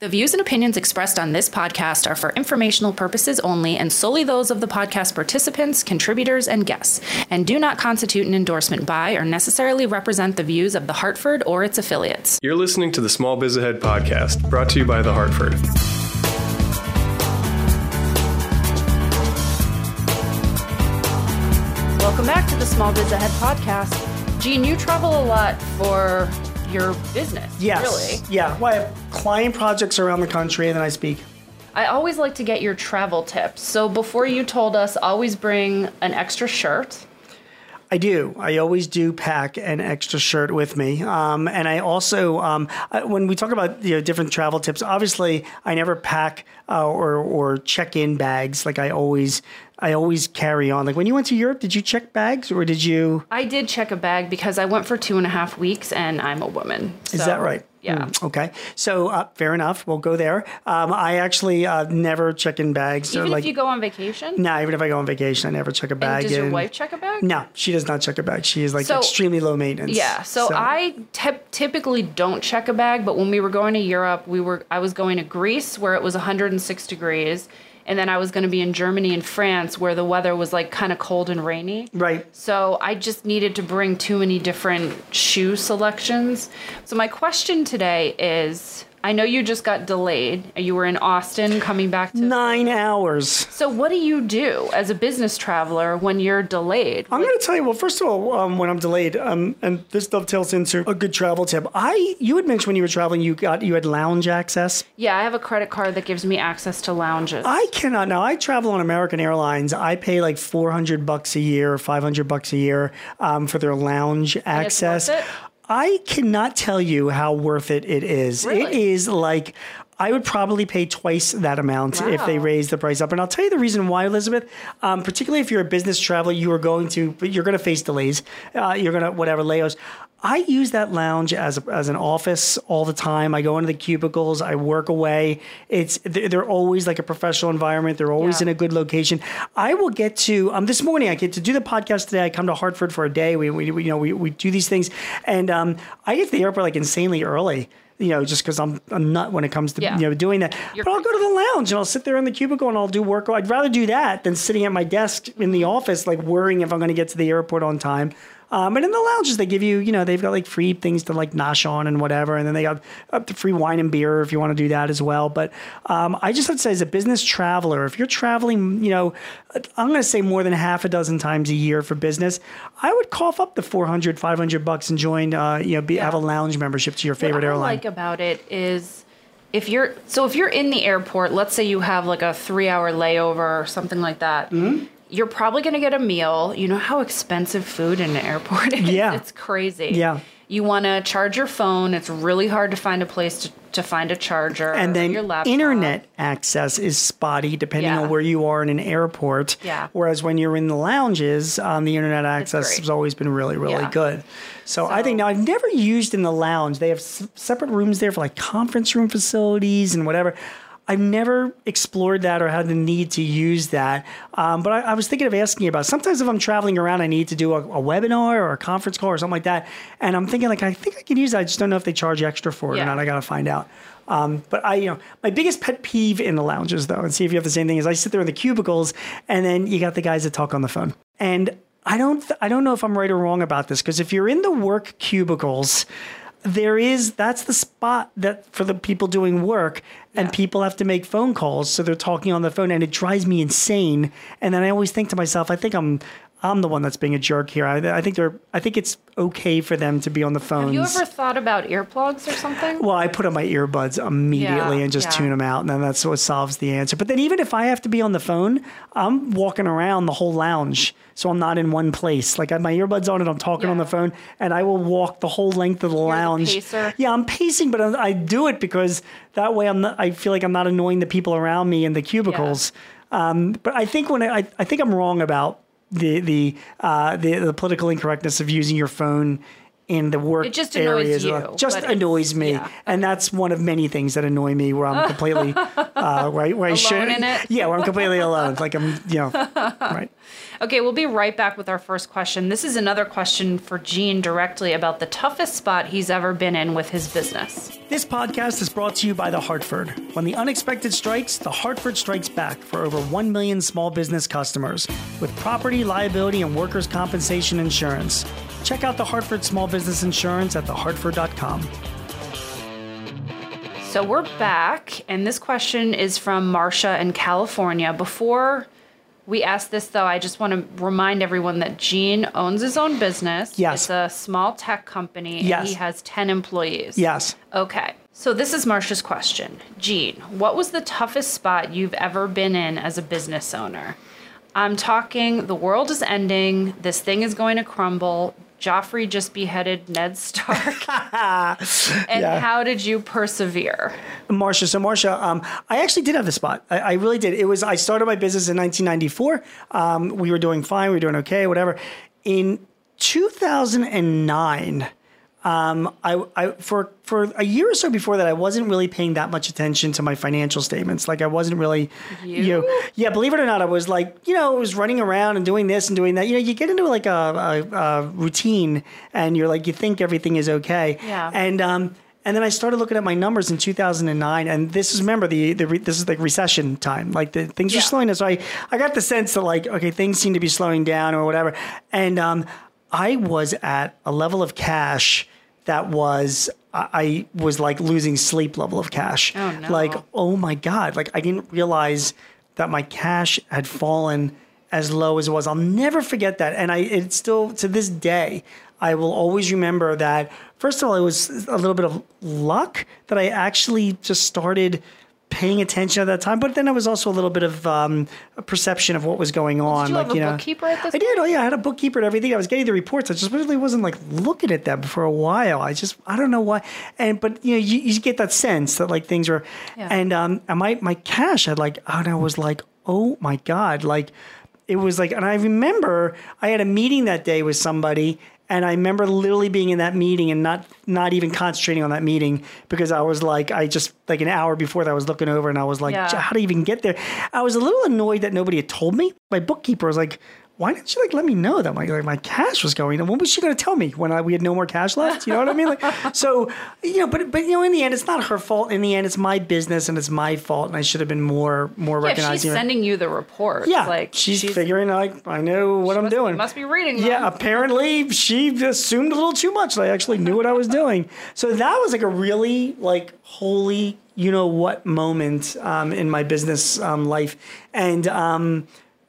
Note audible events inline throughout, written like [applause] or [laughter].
The views and opinions expressed on this podcast are for informational purposes only and solely those of the podcast participants, contributors, and guests, and do not constitute an endorsement by or necessarily represent the views of The Hartford or its affiliates. You're listening to the Small Biz Ahead podcast, brought to you by The Hartford. Welcome back to the Small Biz Ahead podcast. Gene, you travel a lot for your business. Yes. Really. Yeah. Well, I have client projects around the country, and then I speak. I always like to get your travel tips. So before you told us, always bring an extra shirt. I do. I always do pack an extra shirt with me, um, and I also, um, I, when we talk about you know different travel tips, obviously I never pack uh, or or check in bags. Like I always, I always carry on. Like when you went to Europe, did you check bags or did you? I did check a bag because I went for two and a half weeks and I'm a woman. Is that right? Yeah. Mm, okay. So uh, fair enough. We'll go there. Um, I actually uh, never check in bags. Even like, if you go on vacation? no, even if I go on vacation, I never check a bag. And does your wife check a bag? No, she does not check a bag. She is like So- extremely low maintenance. Yeah, so, I tip typically don't check a bag, but when we were going to Europe, we were I was going to Greece where it was 106 degrees, and then I was going to be in Germany and France where the weather was like kind of cold and rainy. Right. So I just needed to bring too many different shoe selections. So my question today is I know you just got delayed. You were in Austin coming back to Nine hours. So what do you do as a business traveler when you're delayed? I'm going to tell you. Well, first of all, um, when I'm delayed, um, and this dovetails into a good travel tip. I you had mentioned when you were traveling, you got you had lounge access. Yeah, I have a credit card that gives me access to lounges. I cannot now. I travel on American Airlines. I pay like 400 bucks a year, 500 bucks a year um, for their lounge it's access. It? I cannot tell you how worth it it is. It Really? is like I would probably pay twice that amount if they Wow. raise the price up. And I'll tell you the reason why, Elizabeth. Um, particularly if you're a business traveler, you are going to you're going to face delays. Uh, you're going to whatever layovers. I use that lounge as a, as an office all the time. I go into the cubicles. I work away. It's they're, always like a professional environment. They're always Yeah. in a good location. I will get to um, this morning. I get to do the podcast today. I come to Hartford for a day. We, we, we you know we, we do these things, and um, I get to the airport like insanely early. You know, just because I'm a nut when it comes to Yeah. you know doing that. You're but I'll go to the lounge and I'll sit there in the cubicle and I'll do work. I'd rather do that than sitting at my desk in the office, like worrying if I'm going to get to the airport on time. Um, and in the lounges, they give you, you know, they've got like free things to like nosh on and whatever. And then they got up to free wine and beer if you want to do that as well. But um, I just have to say, as a business traveler, if you're traveling, you know, I'm going to say more than half a dozen times a year for business, I would cough up the 400, 500 bucks and join, uh, you know, be, have a lounge membership to your favorite airline. what I like about it is if you're so if you're in the airport, let's say you have like a three hour layover or something like that. Mm-hmm. You're probably going to get a meal. You know how expensive food in an airport [laughs] is? Yeah. It's crazy. Yeah. You want to charge your phone. It's really hard to find a place to, to find a charger. and then your laptop. internet access is spotty depending Yeah. on where you are in an airport. Yeah. Whereas when you're in the lounges, um, the internet access has always been really, really Yeah. good. So, I think now I've never used in the lounge. They have s- separate rooms there for like conference room facilities and whatever. I've never explored that or had the need to use that. Um, but I, I was thinking of asking you about. Sometimes if I'm traveling around, I need to do a, a webinar or a conference call or something like that, and I'm thinking like I think I can use that. I just don't know if they charge extra for it Yeah. or not. I got to find out. Um, but I, you know, my biggest pet peeve in the lounges, though, and see if you have the same thing, is I sit there in the cubicles, and then you got the guys that talk on the phone, and I don't, th- I don't know if I'm right or wrong about this because if you're in the work cubicles, there is that's the spot that for the people doing work, and people have to make phone calls, so they're talking on the phone, and it drives me insane. And then I always think to myself, I think I'm. I'm the one that's being a jerk here. I, I think they're. I think it's okay for them to be on the phones. Have you ever thought about earplugs or something? Well, I put on my earbuds immediately Yeah, and just yeah. tune them out, and then that's what solves the answer. But then, even if I have to be on the phone, I'm walking around the whole lounge, so I'm not in one place. Like I have my earbuds on and I'm talking on the phone, and I will walk the whole length of the the lounge. pacer. Yeah, I'm pacing, but I I do it because that way I'm not, I feel like I'm not annoying the people around me in the cubicles. Um, but I think when I, I think I'm wrong about the the, uh, the the political incorrectness of using your phone in the work It just annoys areas. you, just it's- annoys me, yeah. and that's one of many things that annoy me. Where I'm completely [laughs] uh, where, I- where I should, in it? yeah, where I'm completely alone. Like I'm, you know, right. [laughs] Okay, we'll be right back with our first question. This is another question for Gene directly about the toughest spot he's ever been in with his business. This podcast is brought to you by The Hartford. When the unexpected strikes, The Hartford strikes back for over 1 million small business customers with property, liability, and workers' compensation insurance. Check out The Hartford Small Business Insurance at thehartford.com. So we're back, and this question is from Marcia in California. Before we ask this, though, I just want to remind everyone that Gene owns his own business. Yes. It's a small tech company, and Yes. he has 10 employees. Yes. Okay. So this is Marcia's question. Gene, what was the toughest spot you've ever been in as a business owner? I'm talking the world is ending, this thing is going to crumble. Joffrey just beheaded Ned Stark. [laughs] and Yeah. how did you persevere? Marcia. So Marcia, um, I actually did have a spot. I, I really did. It was I started my business in 1994. Um, we were doing fine. We were doing okay. Whatever. In 2009, um, I, I for for a year or so before that, I wasn't really paying that much attention to my financial statements. Like I wasn't really, you, know, yeah. Believe it or not, I was like, you know, I was running around and doing this and doing that. You know, you get into like a, a, a routine, and you're like, you think everything is okay. Yeah. And um, and then I started looking at my numbers in 2009, and this is remember the the re, this is like recession time, like the things Yeah. are slowing down. So I I got the sense that like okay things seem to be slowing down or whatever, and um, I was at a level of cash that was I was like losing sleep level of cash. Oh, no. Like oh my god, like I didn't realize that my cash had fallen as low as it was. I'll never forget that, and I it's still to this day. I will always remember that. First of all, it was a little bit of luck that I actually just started paying attention at that time. But then it was also a little bit of um, a perception of what was going on. you like have a you know, bookkeeper at this I did. Oh yeah, I had a bookkeeper and everything. I was getting the reports. I just really wasn't like looking at them for a while. I just I don't know why. And but you know you, you get that sense that like things are. Yeah. And um and my my cash had like and I was like oh my god like it was like and I remember I had a meeting that day with somebody and I remember literally being in that meeting and not not even concentrating on that meeting because I was like I just like an hour before that I was looking over and I was like Yeah. how you even get there. I was a little annoyed that nobody had told me. My bookkeeper was like why didn't you like let me know that my like my cash was going? And when was she going to tell me when I, we had no more cash left? You know what I mean? Like, [laughs] so you know, but but you know, in the end, it's not her fault. In the end, it's my business and it's my fault, and I should have been more more Yeah, if she's sending you the reports. yeah, like she's, figuring like I know what I'm must, doing. Must be reading. Yeah, apparently she assumed a little too much. that I actually knew what I was [laughs] doing. So that was like a really like holy, you know what moment um, in my business um, life, and um,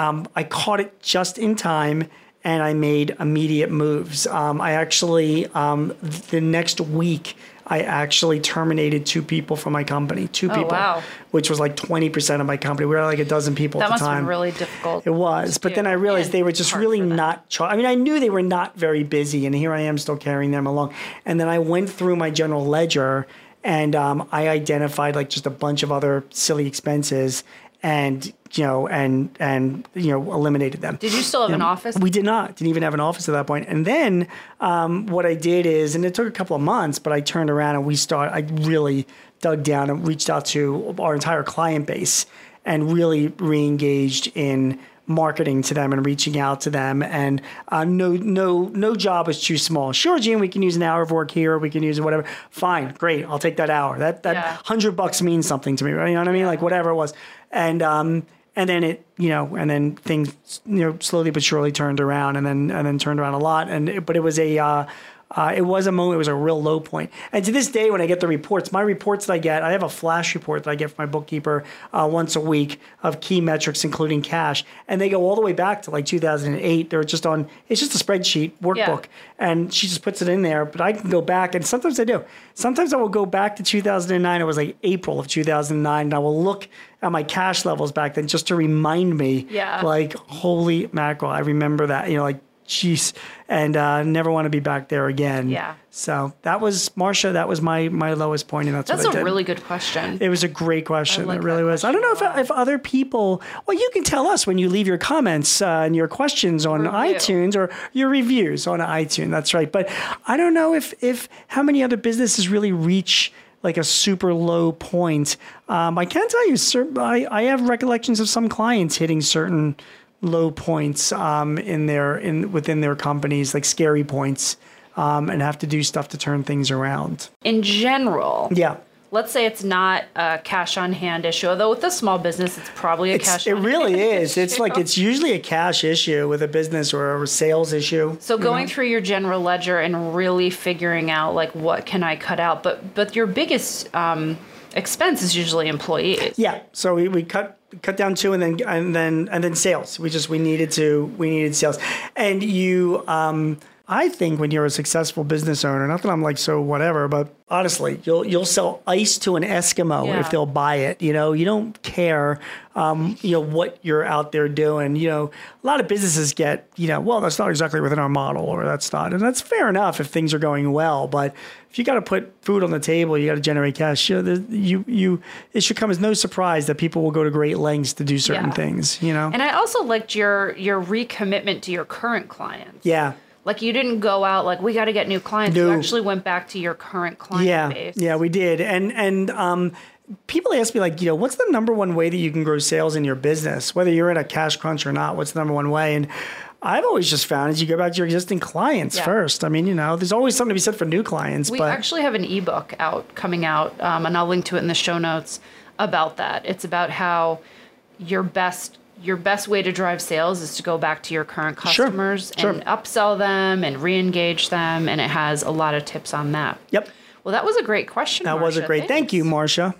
um, I caught it just in time. And I made immediate moves. Um, I actually, um, the next week, I actually terminated two people from my company. Two people, Oh, wow. which was like twenty percent of my company. We were like a dozen people that at the must have time. been really difficult. It was, but then I realized they were just really not. Char- I mean, I knew they were not very busy, and here I am still carrying them along. And then I went through my general ledger, and um, I identified like just a bunch of other silly expenses, and you know, and and you know, eliminated them. Did you still have an office? We did not. Didn't even have an office at that point. And then um, what I did is, and it took a couple of months, but I turned around and we started. I really dug down and reached out to our entire client base and really re-engaged in marketing to them and reaching out to them. And uh, no, no, no job is too small. Sure, Gene, we can use an hour of work here. We can use whatever. Fine, great. I'll take that hour. That that Yeah. hundred bucks means something to me. Right? You know what I mean? Like whatever it was. And um, and then it, you know, and then things, you know, slowly but surely turned around, and then and then turned around a lot. And but it was a, uh, uh, it was a moment. It was a real low point. And to this day, when I get the reports, my reports that I get, I have a flash report that I get from my bookkeeper uh, once a week of key metrics, including cash, and they go all the way back to like 2008. They're just on. It's just a spreadsheet workbook, and she just puts it in there. But I can go back, and sometimes I do. Sometimes I will go back to 2009. It was like April of 2009, and I will look at my cash levels back then just to remind me, Yeah. like holy mackerel, I remember that. You know, like jeez, and uh, never want to be back there again. Yeah. So that was Marcia. That was my my lowest point, and that's, That's what I did. A really good question. It was a great question. like it really was. I don't know if, if other people, well, you can tell us when you leave your comments uh, and your questions on Review. iTunes or your reviews on iTunes. That's right. But I don't know if, if how many other businesses really reach like a super low point. Um, I can tell you, sir, I, I have recollections of some clients hitting certain low points um, in their in within their companies, like scary points, um, and have to do stuff to turn things around. In general, Yeah. let's say it's not a cash on hand issue, although with a small business, it's probably a It's, cash it really is. It's like it's usually a cash issue with a business or a sales issue. So going through your general ledger and really figuring out like what can I cut out, but but your biggest um, expense is usually employees. Yeah. So we, we cut cut down two and then and then and then sales. We just we needed to we needed sales. And you um I think when you're a successful business owner, not that I'm like so whatever, but honestly, you'll you'll sell ice to an Eskimo Yeah. if they'll buy it. You know, you don't care, um, you know, what you're out there doing. You know, a lot of businesses get, you know, well, that's not exactly within our model, or that's not, and that's fair enough if things are going well. But if you got to put food on the table, you got to generate cash. You, know, the- you, you, it should come as no surprise that people will go to great lengths to do certain Yeah. things. You know, And I also liked your your recommitment to your current clients. yeah. Like you didn't go out like we got to get new clients. No. You actually went back to your current client yeah, base. Yeah, we did. And and um, people ask me like, you know, what's the number one way that you can grow sales in your business, whether you're in a cash crunch or not? What's the number one way? And I've always just found is you go back to your existing clients Yeah. first. I mean, you know, there's always something to be said for new clients, We but actually have an ebook out coming out, um, and I'll link to it in the show notes about that. It's about how your best your best way to drive sales is to go back to your current customers sure. and upsell them and re-engage them, and it has a lot of tips on that. yep, Well, that was a great question. that was a Marcia. great. Thank you, Marcia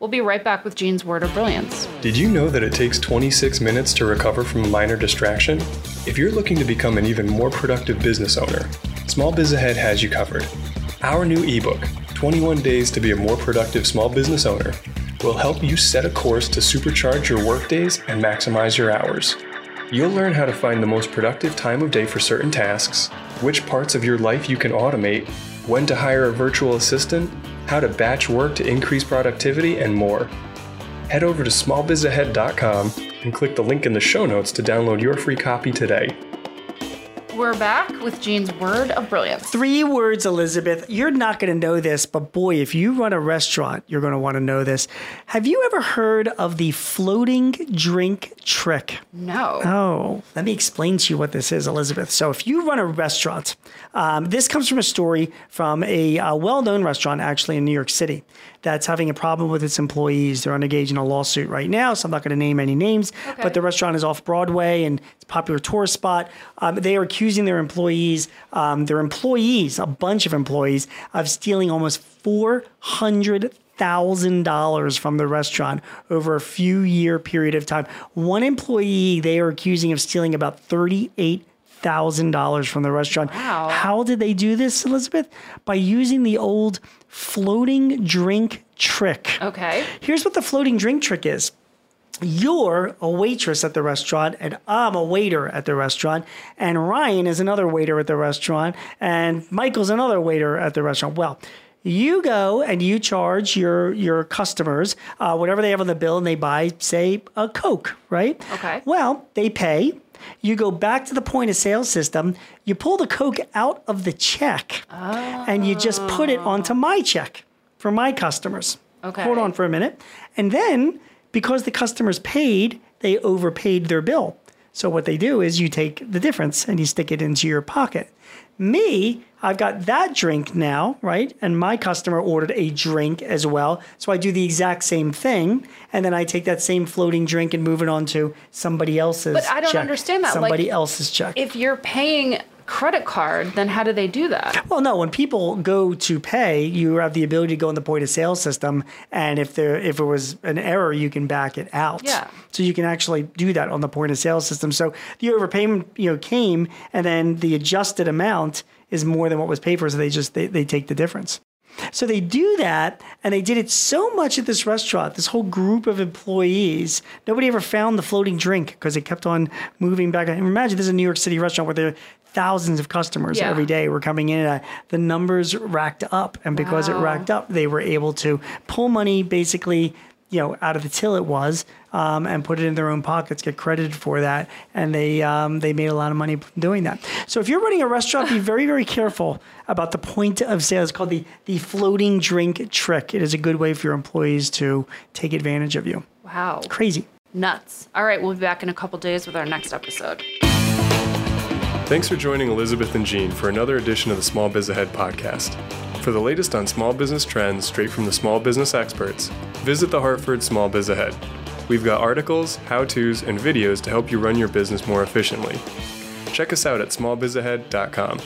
We'll be right back with Gene's word of brilliance. Did you know that it takes 26 minutes to recover from a minor distraction? If you're looking to become an even more productive business owner, Small Biz Ahead has you covered. Our new ebook, 21 Days to be a More Productive Small Business Owner, will help you set a course to supercharge your workdays and maximize your hours. You'll learn how to find the most productive time of day for certain tasks, which parts of your life you can automate, when to hire a virtual assistant, how to batch work to increase productivity, and more. Head over to smallbizahead.com and click the link in the show notes to download your free copy today. We're back with Gene's word of brilliance. Three words, Elizabeth. You're not going to know this, but boy, if you run a restaurant, you're going to want to know this. Have you ever heard of the floating drink trick? No. Oh, let me explain to you what this is, Elizabeth. So, if you run a restaurant, um, this comes from a story from a uh, well known restaurant actually in New York City that's having a problem with its employees. They're engaged in a lawsuit right now, so I'm not going to name any names, Okay. but the restaurant is off Broadway and a popular tourist spot. Um, they are accusing their employees, um, their employees, a bunch of employees, of stealing almost 400 thousand dollars from the restaurant over a few year period of time. One employee they are accusing of stealing about thirty eight thousand dollars from the restaurant. Wow. How did they do this, Elizabeth? By using the old floating drink trick. Okay. Here's what the floating drink trick is. You're a waitress at the restaurant, and I'm a waiter at the restaurant, and Ryan is another waiter at the restaurant, and Michael's another waiter at the restaurant. Well, you go and you charge your your customers uh, whatever they have on the bill, and they buy, say, a Coke, right? Okay. Well, they pay. You go back to the point of sale system. You pull the Coke out of the check, and you just put it onto my check for my customers. Okay. Hold on for a minute. And then, because the customers paid, they overpaid their bill. So what they do is you take the difference and you stick it into your pocket. Me, I've got that drink now, right? And my customer ordered a drink as well. So I do the exact same thing. And then I take that same floating drink and move it on to somebody else's But I don't check, understand that. Somebody Like, else's check. If you're paying credit card, then how do they do that? Well, no. When people go to pay, you have the ability to go in the point of sale system, and if there if it was an error, you can back it out. Yeah. So you can actually do that on the point of sale system. So the overpayment, you know, came, and then the adjusted amount is more than what was paid for, so they just they, they take the difference. So they do that, and they did it so much at this restaurant, this whole group of employees, nobody ever found the floating drink because they kept on moving back. And imagine this is a New York City restaurant where there are thousands of customers Yeah. every day were coming in. And uh, the numbers racked up, and because Wow. it racked up, they were able to pull money basically you know, out of the till it was, um, and put it in their own pockets, get credited for that, and they um, they made a lot of money doing that. So if you're running a restaurant, be very very careful about the point of sale. It's called the the floating drink trick. It is a good way for your employees to take advantage of you. Wow. Crazy. Nuts. All right, we'll be back in a couple days with our next episode. Thanks for joining Elizabeth and Gene for another edition of the Small Biz Ahead podcast. For the latest on small business trends straight from the small business experts, visit the Hartford Small Biz Ahead. We've got articles, how to's, and videos to help you run your business more efficiently. Check us out at smallbizahead.com.